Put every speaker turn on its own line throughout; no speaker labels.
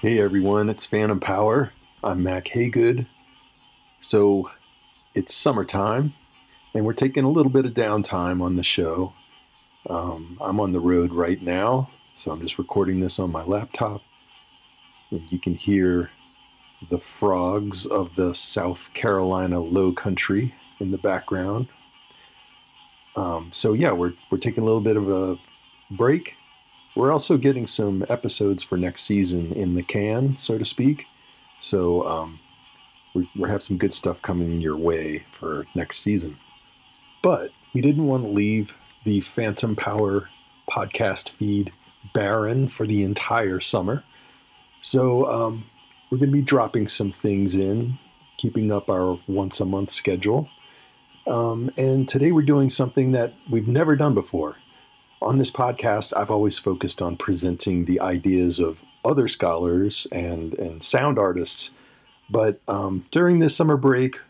Hey everyone, it's Phantom Power. I'm Mack Hagood. So it's summertime, and we're taking a little bit of downtime on the show. Um, I'm on the road right now, so I'm just recording this on my laptop, and you can hear the frogs of the South Carolina Low Country in the background. Um, so yeah, we're we're taking a little bit of a break we're also getting some episodes for next season in the can, so to speak. So um, we, we have some good stuff coming your way for next season. But we didn't want to leave the Phantom Power podcast feed barren for the entire summer. So um, we're going to be dropping some things in, keeping up our once a month schedule. Um, and today we're doing something that we've never done before. On this podcast, I've always focused on presenting the ideas of other scholars and, and sound artists. But um, during this summer break,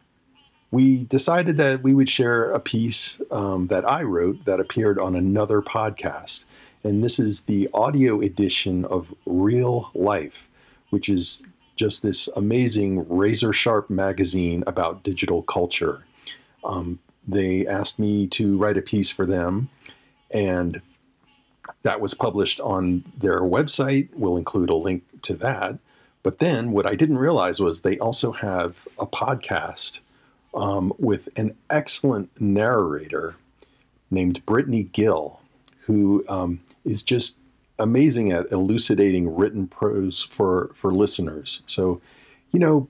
we decided that we would share a piece um, that I wrote that appeared on another podcast. And this is the audio edition of Real Life, which is just this amazing razor sharp magazine about digital culture. Um, they asked me to write a piece for them and that was published on their website. We'll include a link to that. But then what I didn't realize was they also have a podcast um, with an excellent narrator named Brittany Gill, who um, is just amazing at elucidating written prose for, for listeners. So, you know,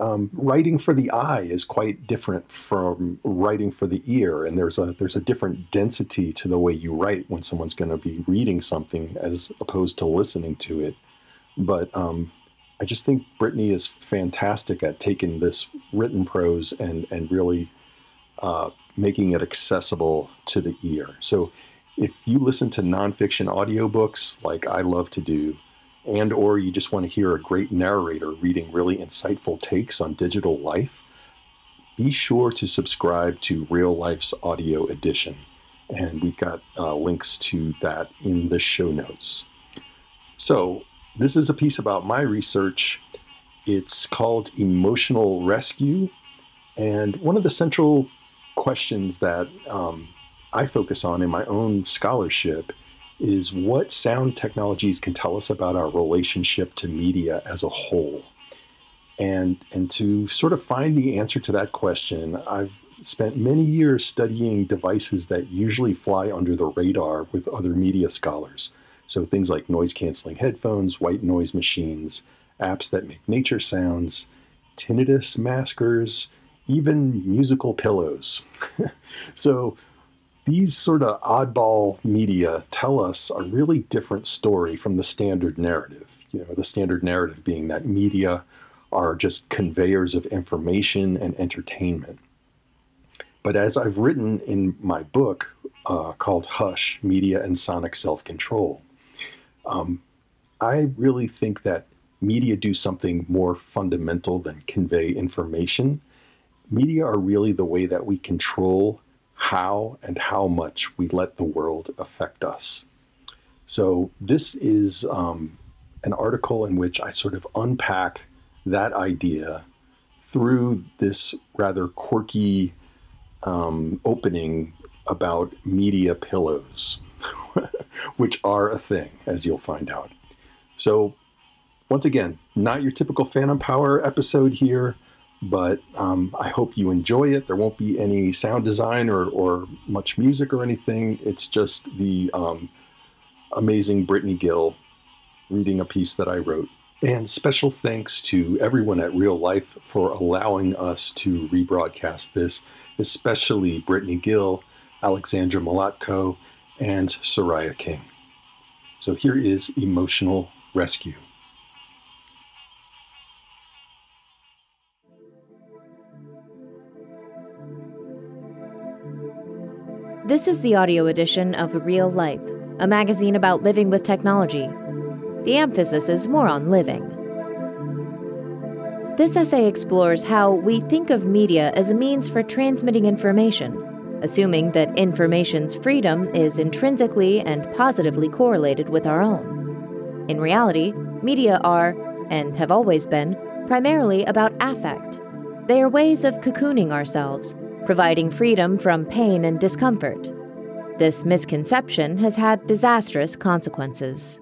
um, writing for the eye is quite different from writing for the ear, and there's a there's a different density to the way you write when someone's going to be reading something as opposed to listening to it. But um, I just think Brittany is fantastic at taking this written prose and and really uh, making it accessible to the ear. So if you listen to nonfiction audiobooks like I love to do, and or you just want to hear a great narrator reading really insightful takes on digital life, be sure to subscribe to Real Life's audio edition. And we've got uh, links to that in the show notes. So, this is a piece about my research. It's called Emotional Rescue. And one of the central questions that um, I focus on in my own scholarship is what sound technologies can tell us about our relationship to media as a whole. And, and to sort of find the answer to that question, I've spent many years studying devices that usually fly under the radar with other media scholars. So things like noise canceling headphones, white noise machines, apps that make nature sounds, tinnitus maskers, even musical pillows. so these sort of oddball media tell us a really different story from the standard narrative. You know, the standard narrative being that media are just conveyors of information and entertainment. But as I've written in my book uh, called Hush Media and Sonic Self Control, um, I really think that media do something more fundamental than convey information. Media are really the way that we control how and how much we let the world affect us. So, this is um, an article in which I sort of unpack that idea through this rather quirky um, opening about media pillows, which are a thing, as you'll find out. So, once again, not your typical Phantom Power episode here but um, I hope you enjoy it. There won't be any sound design or, or much music or anything. It's just the um, amazing Brittany Gill reading a piece that I wrote. And special thanks to everyone at Real Life for allowing us to rebroadcast this, especially Brittany Gill, Alexandra Molotkow, and Soraya King. So here is Emotional Rescue.
This is the audio edition of Real Life, a magazine about living with technology. The emphasis is more on living. This essay explores how we think of media as a means for transmitting information, assuming that information's freedom is intrinsically and positively correlated with our own. In reality, media are and have always been, primarily about affect. They are ways of cocooning ourselves, providing freedom from pain and discomfort. This misconception has had disastrous consequences.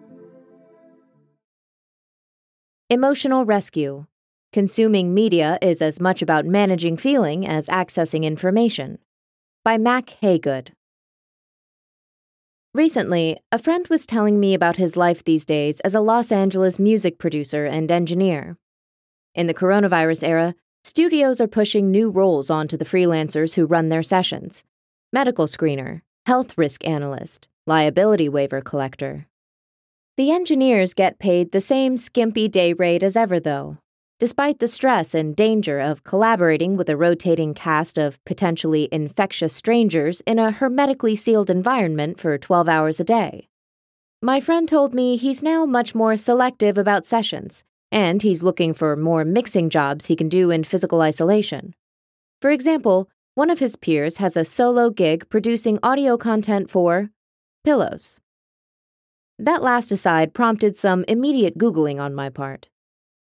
Emotional rescue. Consuming media is as much about managing feeling as accessing information. By Mack Hagood. Recently, a friend was telling me about his life these days as a Los Angeles music producer and engineer. In the coronavirus era, studios are pushing new roles onto the freelancers who run their sessions medical screener, health risk analyst, liability waiver collector. The engineers get paid the same skimpy day rate as ever, though, despite the stress and danger of collaborating with a rotating cast of potentially infectious strangers in a hermetically sealed environment for 12 hours a day. My friend told me he's now much more selective about sessions, and he's looking for more mixing jobs he can do in physical isolation. For example, one of his peers has a solo gig producing audio content for pillows. That last aside prompted some immediate Googling on my part.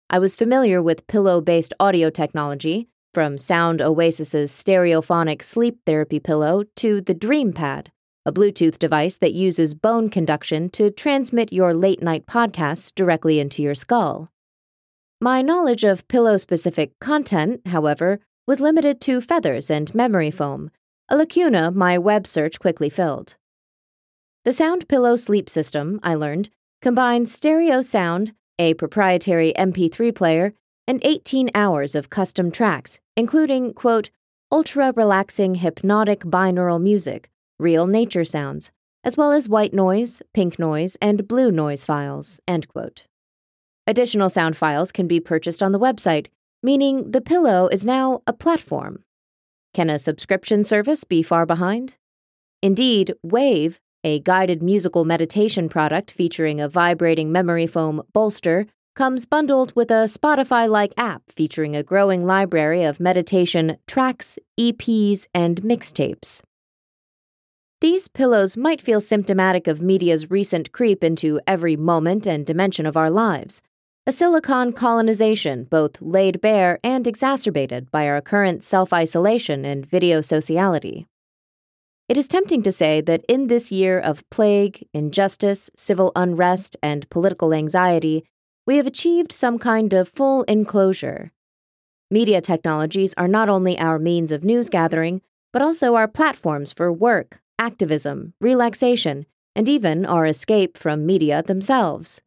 I was familiar with pillow based audio technology, from Sound Oasis's stereophonic sleep therapy pillow to the DreamPad, a Bluetooth device that uses bone conduction to transmit your late night podcasts directly into your skull. My knowledge of pillow specific content, however, was limited to feathers and memory foam, a lacuna my web search quickly filled. The Sound Pillow sleep system, I learned, combines stereo sound, a proprietary MP3 player, and 18 hours of custom tracks, including, quote, ultra relaxing hypnotic binaural music, real nature sounds, as well as white noise, pink noise, and blue noise files, end quote. Additional sound files can be purchased on the website, meaning the pillow is now a platform. Can a subscription service be far behind? Indeed, Wave, a guided musical meditation product featuring a vibrating memory foam bolster, comes bundled with a Spotify like app featuring a growing library of meditation tracks, EPs, and mixtapes. These pillows might feel symptomatic of media's recent creep into every moment and dimension of our lives, a silicon colonization both laid bare and exacerbated by our current self isolation and video sociality. It is tempting to say that in this year of plague, injustice, civil unrest, and political anxiety, we have achieved some kind of full enclosure. Media technologies are not only our means of news gathering, but also our platforms for work, activism, relaxation, and even our escape from media themselves.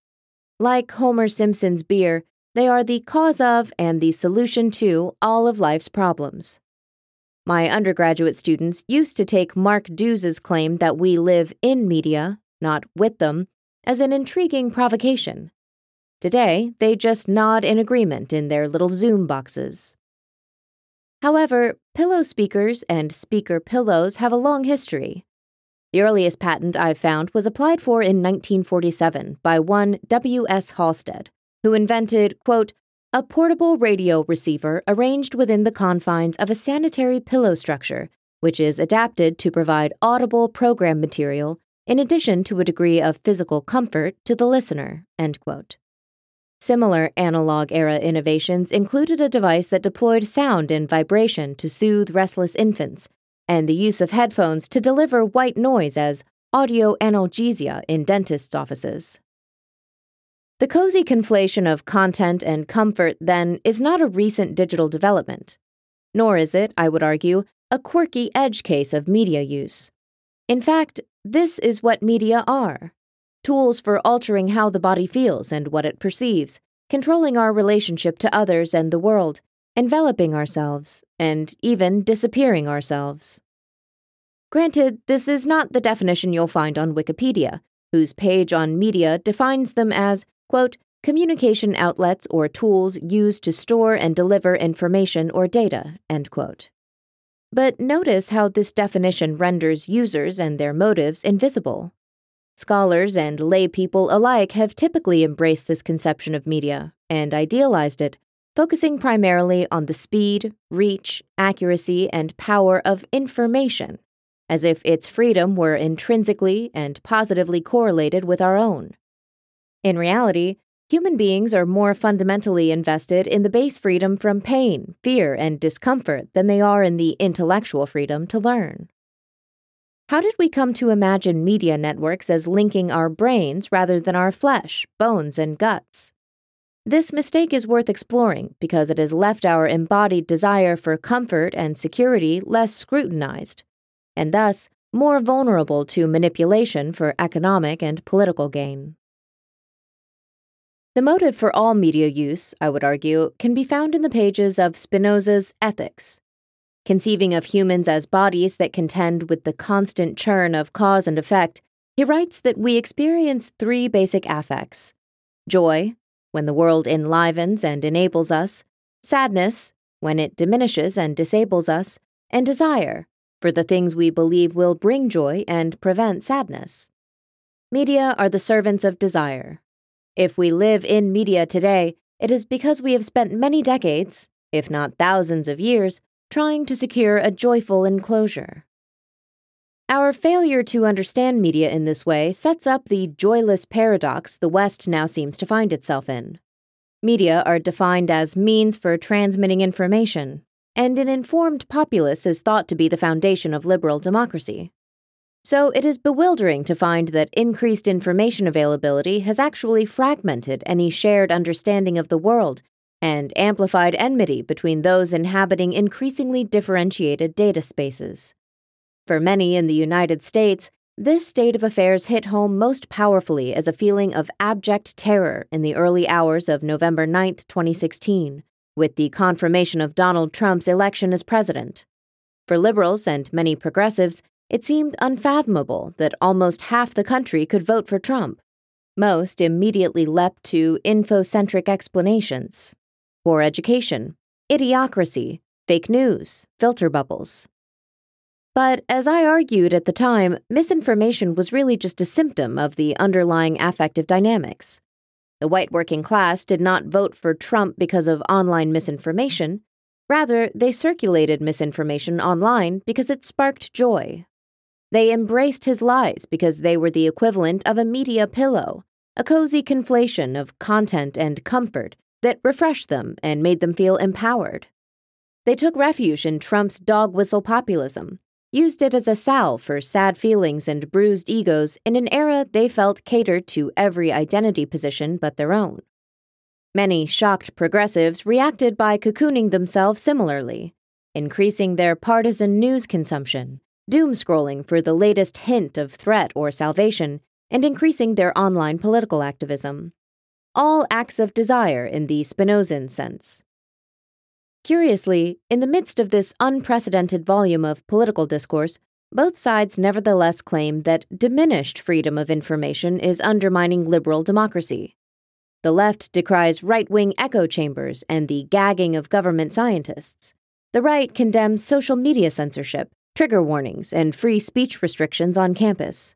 Like Homer Simpson's beer, they are the cause of and the solution to all of life's problems. My undergraduate students used to take Mark Deuze's claim that we live in media, not with them, as an intriguing provocation. Today, they just nod in agreement in their little Zoom boxes. However, pillow speakers and speaker pillows have a long history. The earliest patent I've found was applied for in 1947 by one W.S. Halstead, who invented, quote, a portable radio receiver arranged within the confines of a sanitary pillow structure, which is adapted to provide audible program material in addition to a degree of physical comfort to the listener. End quote. Similar analog era innovations included a device that deployed sound and vibration to soothe restless infants, and the use of headphones to deliver white noise as audio analgesia in dentists' offices. The cozy conflation of content and comfort, then, is not a recent digital development. Nor is it, I would argue, a quirky edge case of media use. In fact, this is what media are tools for altering how the body feels and what it perceives, controlling our relationship to others and the world, enveloping ourselves, and even disappearing ourselves. Granted, this is not the definition you'll find on Wikipedia, whose page on media defines them as quote, communication outlets or tools used to store and deliver information or data, end quote. But notice how this definition renders users and their motives invisible. Scholars and lay people alike have typically embraced this conception of media and idealized it, focusing primarily on the speed, reach, accuracy, and power of information, as if its freedom were intrinsically and positively correlated with our own. In reality, Human beings are more fundamentally invested in the base freedom from pain, fear, and discomfort than they are in the intellectual freedom to learn. How did we come to imagine media networks as linking our brains rather than our flesh, bones, and guts? This mistake is worth exploring because it has left our embodied desire for comfort and security less scrutinized, and thus more vulnerable to manipulation for economic and political gain. The motive for all media use, I would argue, can be found in the pages of Spinoza's Ethics. Conceiving of humans as bodies that contend with the constant churn of cause and effect, he writes that we experience three basic affects joy, when the world enlivens and enables us, sadness, when it diminishes and disables us, and desire, for the things we believe will bring joy and prevent sadness. Media are the servants of desire, if we live in media today, it is because we have spent many decades, if not thousands of years, trying to secure a joyful enclosure. Our failure to understand media in this way sets up the joyless paradox the West now seems to find itself in. Media are defined as means for transmitting information, and an informed populace is thought to be the foundation of liberal democracy. So it is bewildering to find that increased information availability has actually fragmented any shared understanding of the world and amplified enmity between those inhabiting increasingly differentiated data spaces. For many in the United States, this state of affairs hit home most powerfully as a feeling of abject terror in the early hours of November 9, 2016, with the confirmation of Donald Trump's election as president. For liberals and many progressives, it seemed unfathomable that almost half the country could vote for Trump. Most immediately leapt to infocentric explanations poor education, idiocracy, fake news, filter bubbles. But as I argued at the time, misinformation was really just a symptom of the underlying affective dynamics. The white working class did not vote for Trump because of online misinformation. Rather, they circulated misinformation online because it sparked joy, they embraced his lies because they were the equivalent of a media pillow, a cozy conflation of content and comfort that refreshed them and made them feel empowered. They took refuge in Trump's dog whistle populism, used it as a salve for sad feelings and bruised egos in an era they felt catered to every identity position but their own. Many shocked progressives reacted by cocooning themselves similarly, increasing their partisan news consumption doom scrolling for the latest hint of threat or salvation, and increasing their online political activism. All acts of desire in the Spinozan sense. Curiously, in the midst of this unprecedented volume of political discourse, both sides nevertheless claim that diminished freedom of information is undermining liberal democracy. The left decries right wing echo chambers and the gagging of government scientists. The right condemns social media censorship trigger warnings, and free speech restrictions on campus.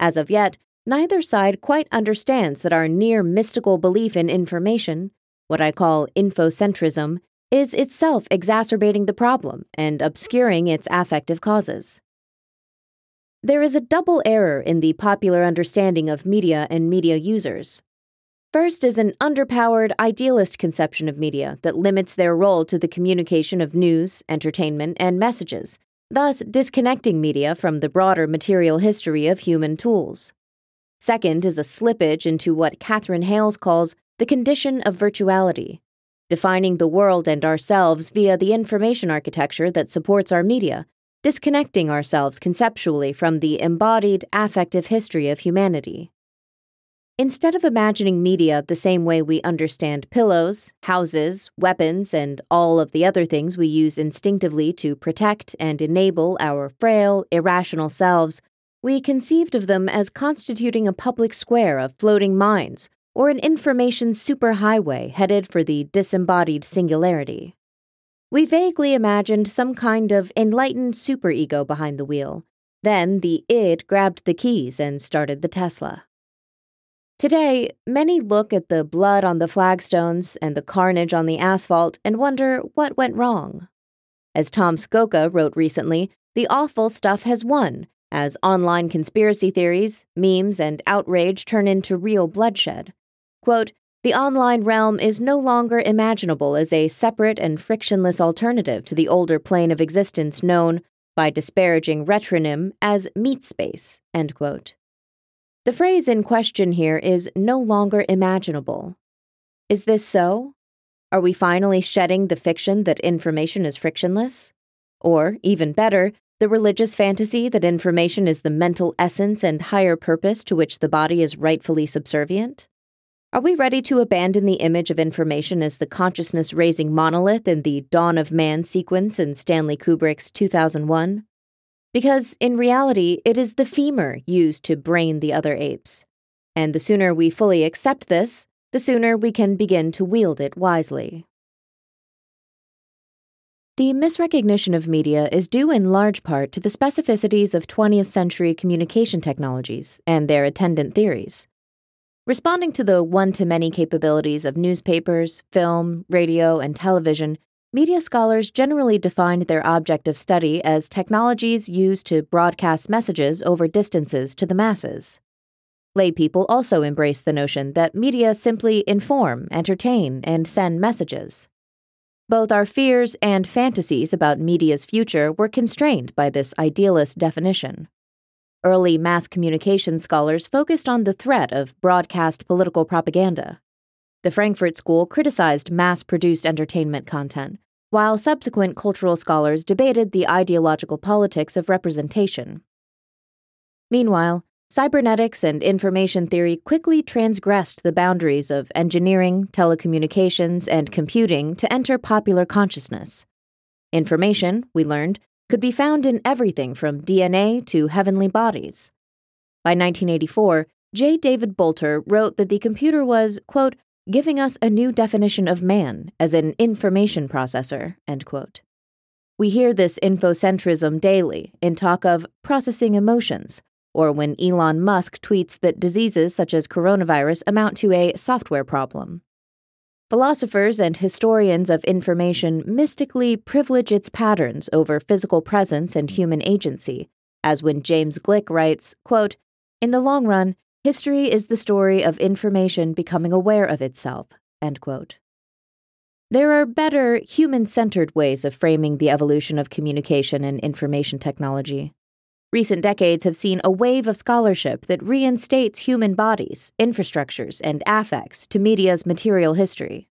As of yet, neither side quite understands that our near mystical belief in information, what I call infocentrism, is itself exacerbating the problem and obscuring its affective causes. There is a double error in the popular understanding of media and media users. First is an underpowered, idealist conception of media that limits their role to the communication of news, entertainment, and messages, thus disconnecting media from the broader material history of human tools. Second is a slippage into what Katherine Hayles calls the condition of virtuality, defining the world and ourselves via the information architecture that supports our media, disconnecting ourselves conceptually from the embodied affective history of humanity. Instead of imagining media the same way we understand pillows, houses, weapons, and all of the other things we use instinctively to protect and enable our frail, irrational selves, we conceived of them as constituting a public square of floating minds or an information superhighway headed for the disembodied singularity. We vaguely imagined some kind of enlightened superego behind the wheel. Then the id grabbed the keys and started the Tesla. Today, many look at the blood on the flagstones and the carnage on the asphalt and wonder what went wrong. As Tom Scocca wrote recently, the awful stuff has won, as online conspiracy theories, memes, and outrage turn into real bloodshed. Quote, the online realm is no longer imaginable as a separate and frictionless alternative to the older plane of existence known, by disparaging retronym, as meat space. End quote. The phrase in question here is no longer imaginable. Is this so? Are we finally shedding the fiction that information is frictionless? Or, even better, the religious fantasy that information is the mental essence and higher purpose to which the body is rightfully subservient? Are we ready to abandon the image of information as the consciousness raising monolith in the Dawn of Man sequence in Stanley Kubrick's 2001? Because in reality, it is the femur used to brain the other apes. And the sooner we fully accept this, the sooner we can begin to wield it wisely. The misrecognition of media is due in large part to the specificities of 20th century communication technologies and their attendant theories. Responding to the one to many capabilities of newspapers, film, radio, and television, Media scholars generally defined their object of study as technologies used to broadcast messages over distances to the masses. Laypeople also embrace the notion that media simply inform, entertain, and send messages. Both our fears and fantasies about media's future were constrained by this idealist definition. Early mass communication scholars focused on the threat of broadcast political propaganda. The Frankfurt School criticized mass produced entertainment content, while subsequent cultural scholars debated the ideological politics of representation. Meanwhile, cybernetics and information theory quickly transgressed the boundaries of engineering, telecommunications, and computing to enter popular consciousness. Information, we learned, could be found in everything from DNA to heavenly bodies. By 1984, J. David Bolter wrote that the computer was, quote, giving us a new definition of man as an information processor. End quote. We hear this infocentrism daily in talk of processing emotions, or when Elon Musk tweets that diseases such as coronavirus amount to a software problem. Philosophers and historians of information mystically privilege its patterns over physical presence and human agency, as when James Gleick writes, quote, In the long run, History is the story of information becoming aware of itself. There are better, human centered ways of framing the evolution of communication and information technology. Recent decades have seen a wave of scholarship that reinstates human bodies, infrastructures, and affects to media's material history.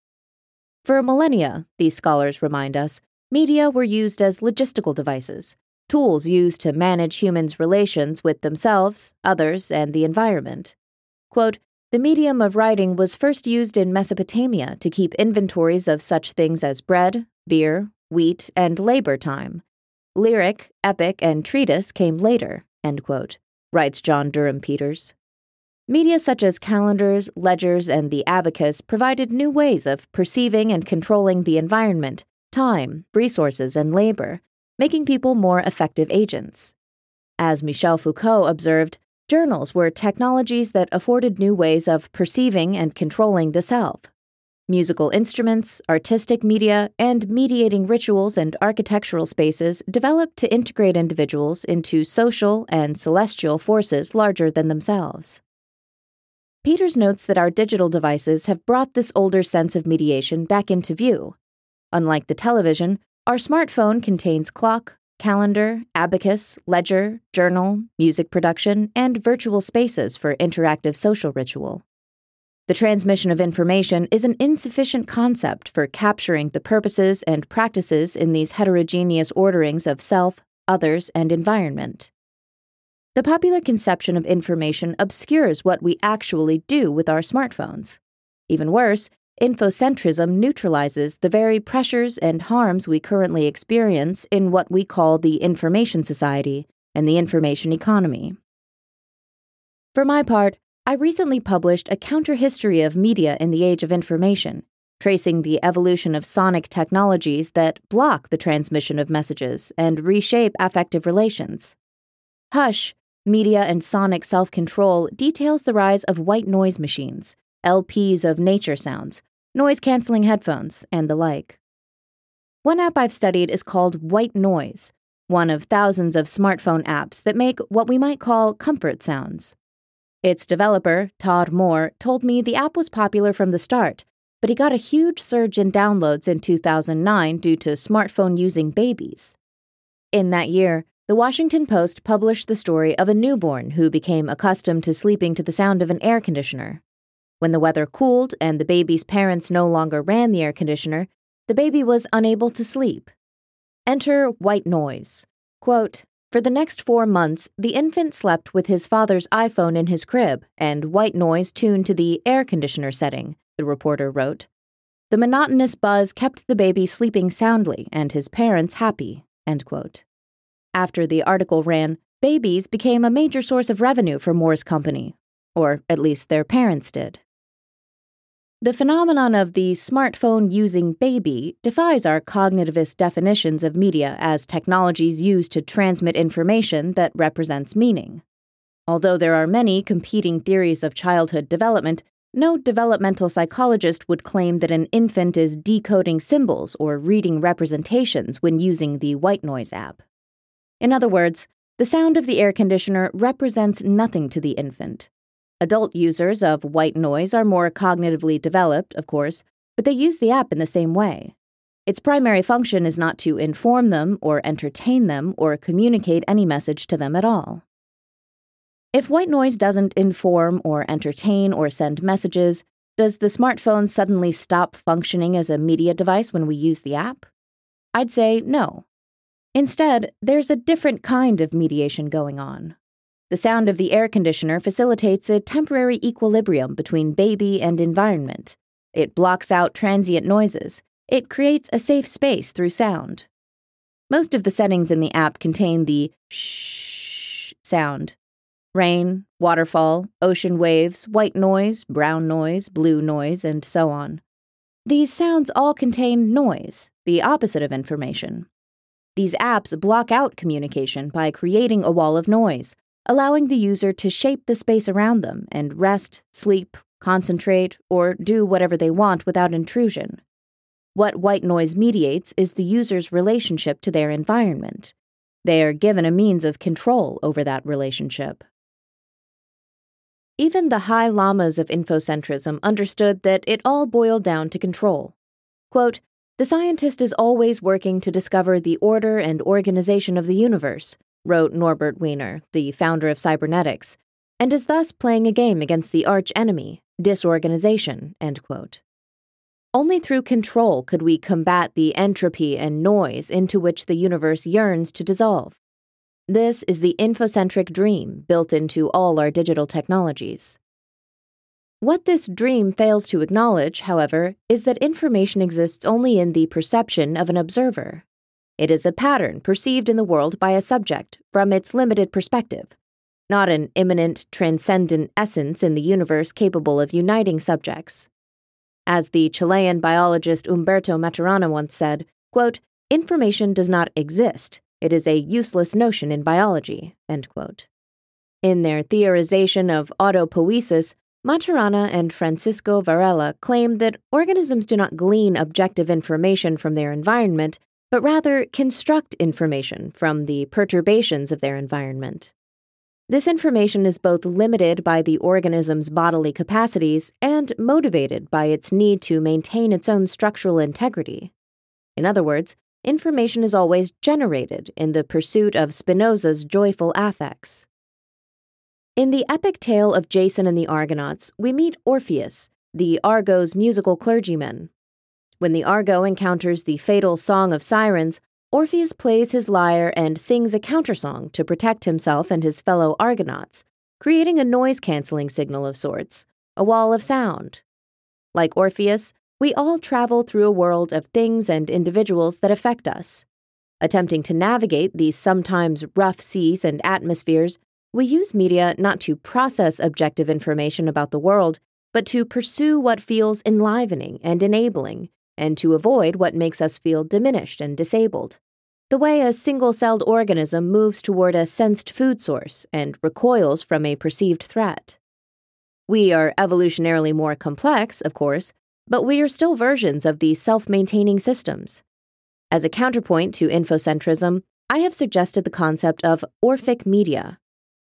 For millennia, these scholars remind us, media were used as logistical devices, tools used to manage humans' relations with themselves, others, and the environment. Quote, the medium of writing was first used in Mesopotamia to keep inventories of such things as bread, beer, wheat, and labor time. Lyric, epic, and treatise came later, end quote, writes John Durham Peters. Media such as calendars, ledgers, and the abacus provided new ways of perceiving and controlling the environment, time, resources, and labor, making people more effective agents. As Michel Foucault observed, journals were technologies that afforded new ways of perceiving and controlling the self. Musical instruments, artistic media, and mediating rituals and architectural spaces developed to integrate individuals into social and celestial forces larger than themselves. Peters notes that our digital devices have brought this older sense of mediation back into view. Unlike the television, our smartphone contains clock, calendar, abacus, ledger, journal, music production, and virtual spaces for interactive social ritual. The transmission of information is an insufficient concept for capturing the purposes and practices in these heterogeneous orderings of self, others, and environment. The popular conception of information obscures what we actually do with our smartphones. Even worse, Infocentrism neutralizes the very pressures and harms we currently experience in what we call the information society and the information economy. For my part, I recently published a counter history of media in the age of information, tracing the evolution of sonic technologies that block the transmission of messages and reshape affective relations. Hush, Media and Sonic Self Control details the rise of white noise machines, LPs of nature sounds, noise canceling headphones, and the like. One app I've studied is called White Noise, one of thousands of smartphone apps that make what we might call comfort sounds. Its developer, Todd Moore, told me the app was popular from the start, but he got a huge surge in downloads in 2009 due to smartphone using babies. In that year, the Washington Post published the story of a newborn who became accustomed to sleeping to the sound of an air conditioner. When the weather cooled and the baby's parents no longer ran the air conditioner, the baby was unable to sleep. Enter white noise. Quote, for the next four months, the infant slept with his father's iPhone in his crib and white noise tuned to the air conditioner setting, the reporter wrote. The monotonous buzz kept the baby sleeping soundly and his parents happy. After the article ran, babies became a major source of revenue for Moore's company, or at least their parents did. The phenomenon of the smartphone using baby defies our cognitivist definitions of media as technologies used to transmit information that represents meaning. Although there are many competing theories of childhood development, no developmental psychologist would claim that an infant is decoding symbols or reading representations when using the white noise app. In other words, the sound of the air conditioner represents nothing to the infant. Adult users of white noise are more cognitively developed, of course, but they use the app in the same way. Its primary function is not to inform them or entertain them or communicate any message to them at all. If white noise doesn't inform or entertain or send messages, does the smartphone suddenly stop functioning as a media device when we use the app? I'd say no. Instead, there's a different kind of mediation going on. The sound of the air conditioner facilitates a temporary equilibrium between baby and environment. It blocks out transient noises. It creates a safe space through sound. Most of the settings in the app contain the shh sound rain, waterfall, ocean waves, white noise, brown noise, blue noise, and so on. These sounds all contain noise, the opposite of information. These apps block out communication by creating a wall of noise, allowing the user to shape the space around them and rest, sleep, concentrate, or do whatever they want without intrusion. What white noise mediates is the user's relationship to their environment. They are given a means of control over that relationship. Even the high lamas of infocentrism understood that it all boiled down to control. Quote, the scientist is always working to discover the order and organization of the universe, wrote Norbert Wiener, the founder of cybernetics, and is thus playing a game against the arch enemy, disorganization. Only through control could we combat the entropy and noise into which the universe yearns to dissolve. This is the infocentric dream built into all our digital technologies. What this dream fails to acknowledge, however, is that information exists only in the perception of an observer. It is a pattern perceived in the world by a subject from its limited perspective, not an immanent, transcendent essence in the universe capable of uniting subjects. As the Chilean biologist Umberto Maturana once said, quote, information does not exist, it is a useless notion in biology. In their theorization of autopoiesis, Maturana and Francisco Varela claim that organisms do not glean objective information from their environment, but rather construct information from the perturbations of their environment. This information is both limited by the organism's bodily capacities and motivated by its need to maintain its own structural integrity. In other words, information is always generated in the pursuit of Spinoza's joyful affects. In the epic tale of Jason and the Argonauts, we meet Orpheus, the Argo's musical clergyman, when the Argo encounters the fatal Song of Sirens, Orpheus plays his lyre and sings a countersong to protect himself and his fellow Argonauts, creating a noise canceling signal of sorts, a wall of sound. Like Orpheus, we all travel through a world of things and individuals that affect us. Attempting to navigate these sometimes rough seas and atmospheres, we use media not to process objective information about the world, but to pursue what feels enlivening and enabling, and to avoid what makes us feel diminished and disabled. The way a single celled organism moves toward a sensed food source and recoils from a perceived threat. We are evolutionarily more complex, of course, but we are still versions of these self maintaining systems. As a counterpoint to infocentrism, I have suggested the concept of orphic media.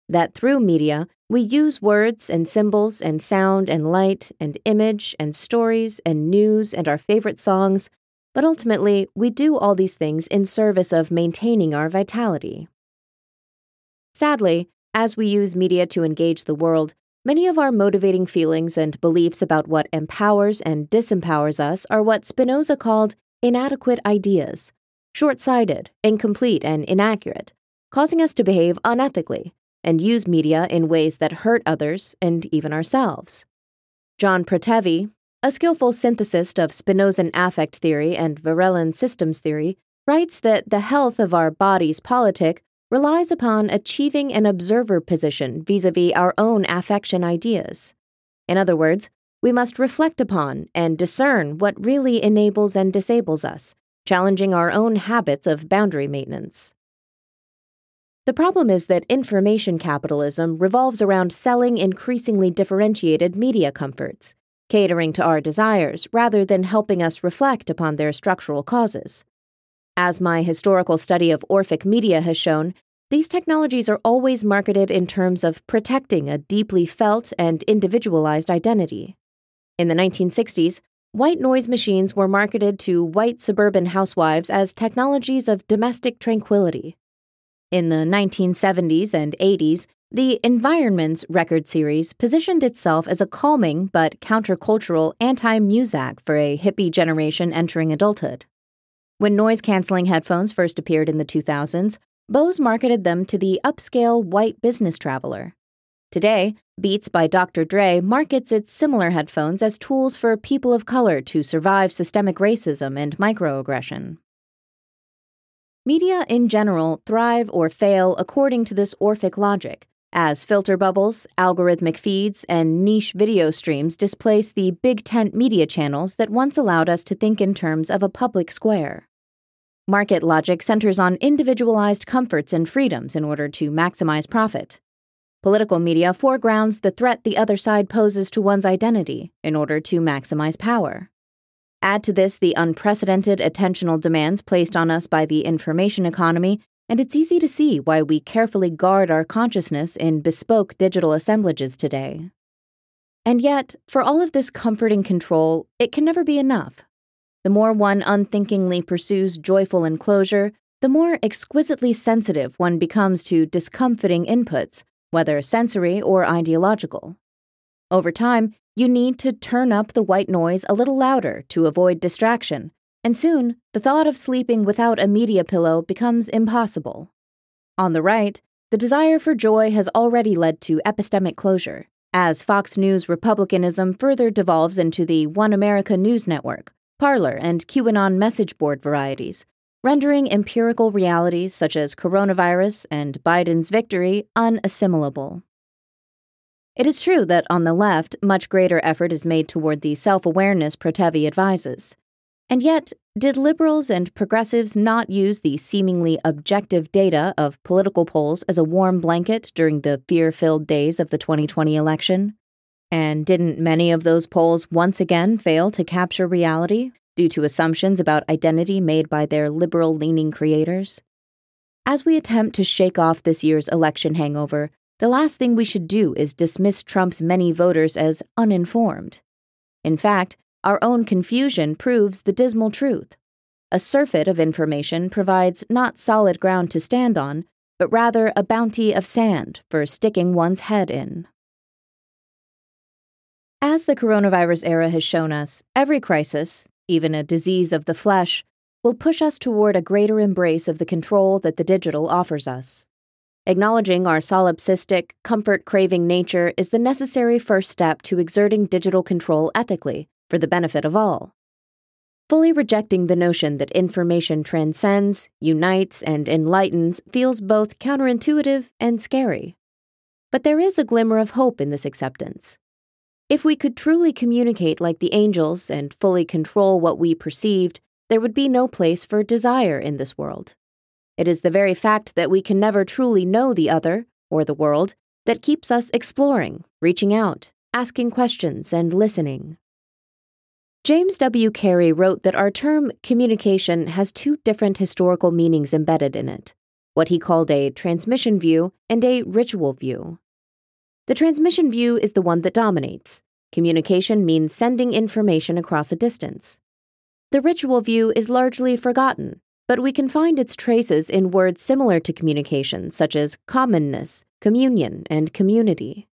That through media, we use words and symbols and sound and light and image and stories and news and our favorite songs, but ultimately, we do all these things in service of maintaining our vitality. Sadly, as we use media to engage the world, many of our motivating feelings and beliefs about what empowers and disempowers us are what Spinoza called inadequate ideas, short sighted, incomplete, and inaccurate, causing us to behave unethically and use media in ways that hurt others and even ourselves. John Protevi, a skillful synthesist of Spinozan affect theory and Varellan systems theory, writes that the health of our body's politic relies upon achieving an observer position vis a vis our own affection ideas. In other words, we must reflect upon and discern what really enables and disables us, challenging our own habits of boundary maintenance. The problem is that information capitalism revolves around selling increasingly differentiated media comforts, catering to our desires rather than helping us reflect upon their structural causes. As my historical study of Orphic media has shown, these technologies are always marketed in terms of protecting a deeply felt and individualized identity. In the 1960s, white noise machines were marketed to white suburban housewives as technologies of domestic tranquility. In the 1970s and 80s, the Environments record series positioned itself as a calming but countercultural anti Muzak for a hippie generation entering adulthood. When noise canceling headphones first appeared in the 2000s, Bose marketed them to the upscale white business traveler. Today, Beats by Dr. Dre markets its similar headphones as tools for people of color to survive systemic racism and microaggression. Media in general thrive or fail according to this Orphic logic, as filter bubbles, algorithmic feeds, and niche video streams displace the big tent media channels that once allowed us to think in terms of a public square. Market logic centers on individualized comforts and freedoms in order to maximize profit. Political media foregrounds the threat the other side poses to one's identity in order to maximize power. Add to this the unprecedented attentional demands placed on us by the information economy, and it's easy to see why we carefully guard our consciousness in bespoke digital assemblages today. And yet, for all of this comforting control, it can never be enough. The more one unthinkingly pursues joyful enclosure, the more exquisitely sensitive one becomes to discomfiting inputs, whether sensory or ideological. Over time, you need to turn up the white noise a little louder to avoid distraction, and soon the thought of sleeping without a media pillow becomes impossible. On the right, the desire for joy has already led to epistemic closure, as Fox News republicanism further devolves into the One America News Network, Parler, and QAnon message board varieties, rendering empirical realities such as coronavirus and Biden's victory unassimilable. It is true that on the left, much greater effort is made toward the self awareness Protevi advises. And yet, did liberals and progressives not use the seemingly objective data of political polls as a warm blanket during the fear filled days of the 2020 election? And didn't many of those polls once again fail to capture reality due to assumptions about identity made by their liberal leaning creators? As we attempt to shake off this year's election hangover, the last thing we should do is dismiss Trump's many voters as uninformed. In fact, our own confusion proves the dismal truth. A surfeit of information provides not solid ground to stand on, but rather a bounty of sand for sticking one's head in. As the coronavirus era has shown us, every crisis, even a disease of the flesh, will push us toward a greater embrace of the control that the digital offers us. Acknowledging our solipsistic, comfort craving nature is the necessary first step to exerting digital control ethically for the benefit of all. Fully rejecting the notion that information transcends, unites, and enlightens feels both counterintuitive and scary. But there is a glimmer of hope in this acceptance. If we could truly communicate like the angels and fully control what we perceived, there would be no place for desire in this world. It is the very fact that we can never truly know the other, or the world, that keeps us exploring, reaching out, asking questions, and listening. James W. Carey wrote that our term communication has two different historical meanings embedded in it what he called a transmission view and a ritual view. The transmission view is the one that dominates. Communication means sending information across a distance. The ritual view is largely forgotten, but we can find its traces in words similar to communication, such as commonness, communion, and community.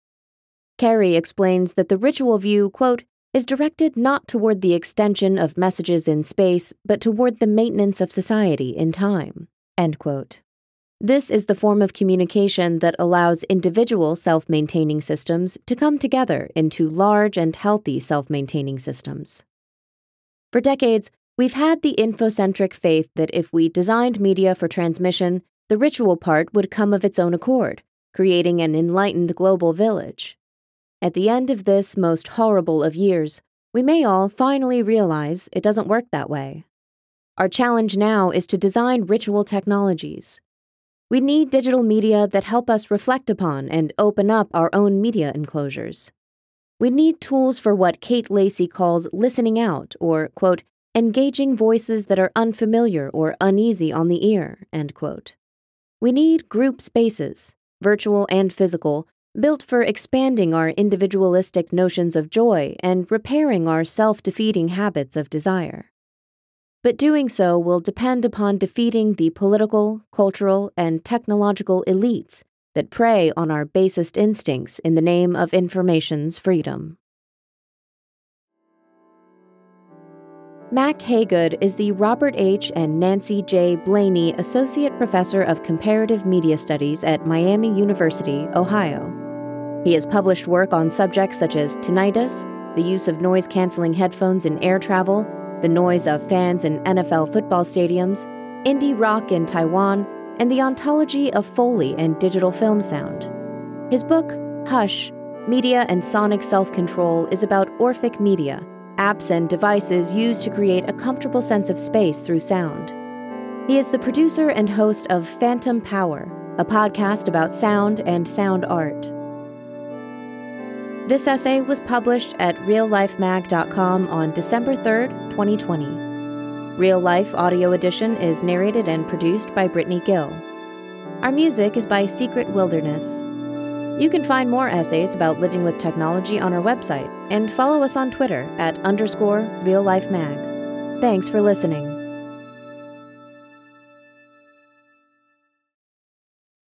Carey explains that the ritual view, quote, is directed not toward the extension of messages in space, but toward the maintenance of society in time. End quote. This is the form of communication that allows individual self maintaining systems to come together into large and healthy self maintaining systems. For decades, we've had the infocentric faith that if we designed media for transmission, the ritual part would come of its own accord, creating an enlightened global village. At the end of this most horrible of years, we may all finally realize it doesn't work that way. Our challenge now is to design ritual technologies. We need digital media that help us reflect upon and open up our own media enclosures. We need tools for what Kate Lacey calls listening out, or, quote, engaging voices that are unfamiliar or uneasy on the ear. We need group spaces, virtual and physical, built for expanding our individualistic notions of joy and repairing our self defeating habits of desire. But doing so will depend upon defeating the political, cultural, and technological elites that prey on our basest instincts in the name of information's freedom. Mack Hagood is the Robert H. and Nancy J. Blayney Associate Professor of Comparative Media Studies at Miami University, Ohio. He has published work on subjects such as tinnitus, the use of noise canceling headphones in air travel, the noise of fans in NFL football stadiums, indie rock in Taiwan, and the ontology of Foley and digital film sound. His book, Hush Media and Sonic Self Control, is about Orphic media, apps and devices used to create a comfortable sense of space through sound. He is the producer and host of Phantom Power, a podcast about sound and sound art. This essay was published at reallifemag.com on December 3rd, 2020. Real Life Audio Edition is narrated and produced by Brittany Gill. Our music is by Secret Wilderness. You can find more essays about living with technology on our website and follow us on Twitter at underscore real life mag. Thanks for listening.